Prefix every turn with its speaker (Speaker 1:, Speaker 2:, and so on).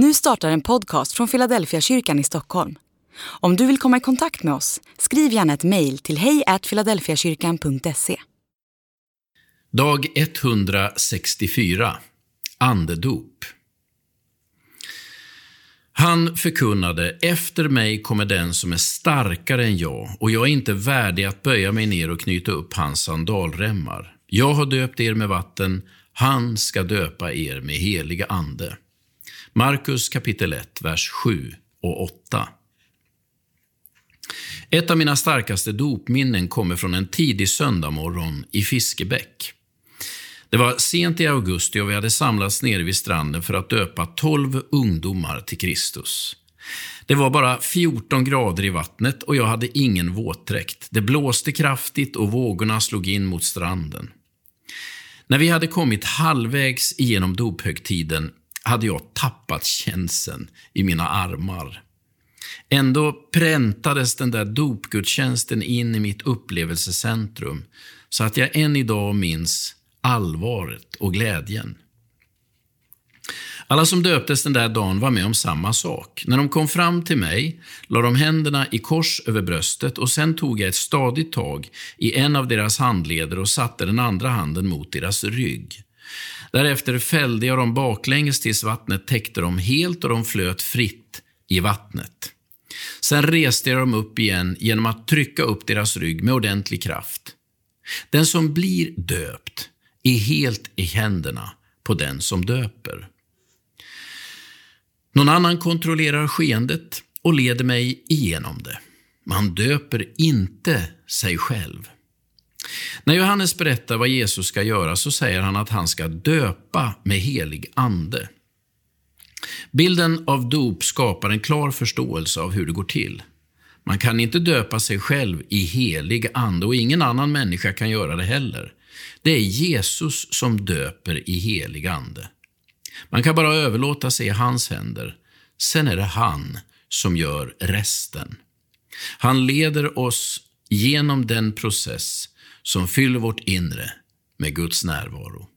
Speaker 1: Nu startar en podcast från Philadelphia kyrkan i Stockholm. Om du vill komma i kontakt med oss, skriv gärna ett mejl till hejfiladelfiakyrkan.se.
Speaker 2: Dag 164 Andedop Han förkunnade, efter mig kommer den som är starkare än jag och jag är inte värdig att böja mig ner och knyta upp hans sandalremmar. Jag har döpt er med vatten, han ska döpa er med heliga ande. Markus kapitel 1, vers 7 och 8. Ett av mina starkaste dopminnen kommer från en tidig söndagmorgon i Fiskebäck. Det var sent i augusti och vi hade samlats nere vid stranden för att döpa 12 ungdomar till Kristus. Det var bara 14 grader i vattnet och jag hade ingen våtdräkt. Det blåste kraftigt och vågorna slog in mot stranden. När vi hade kommit halvvägs igenom dophögtiden hade jag tappat känseln i mina armar. Ändå präntades den där dopgudstjänsten in i mitt upplevelsecentrum så att jag än idag minns allvaret och glädjen. Alla som döptes den där dagen var med om samma sak. När de kom fram till mig la de händerna i kors över bröstet och sen tog jag ett stadigt tag i en av deras handleder och satte den andra handen mot deras rygg. Därefter fällde jag dem baklänges tills vattnet täckte dem helt och de flöt fritt i vattnet. Sen reste jag dem upp igen genom att trycka upp deras rygg med ordentlig kraft. Den som blir döpt är helt i händerna på den som döper. Någon annan kontrollerar skeendet och leder mig igenom det. Man döper inte sig själv. När Johannes berättar vad Jesus ska göra så säger han att han ska döpa med helig ande. Bilden av dop skapar en klar förståelse av hur det går till. Man kan inte döpa sig själv i helig ande och ingen annan människa kan göra det heller. Det är Jesus som döper i helig ande. Man kan bara överlåta sig i hans händer. Sen är det han som gör resten. Han leder oss genom den process som fyller vårt inre med Guds närvaro.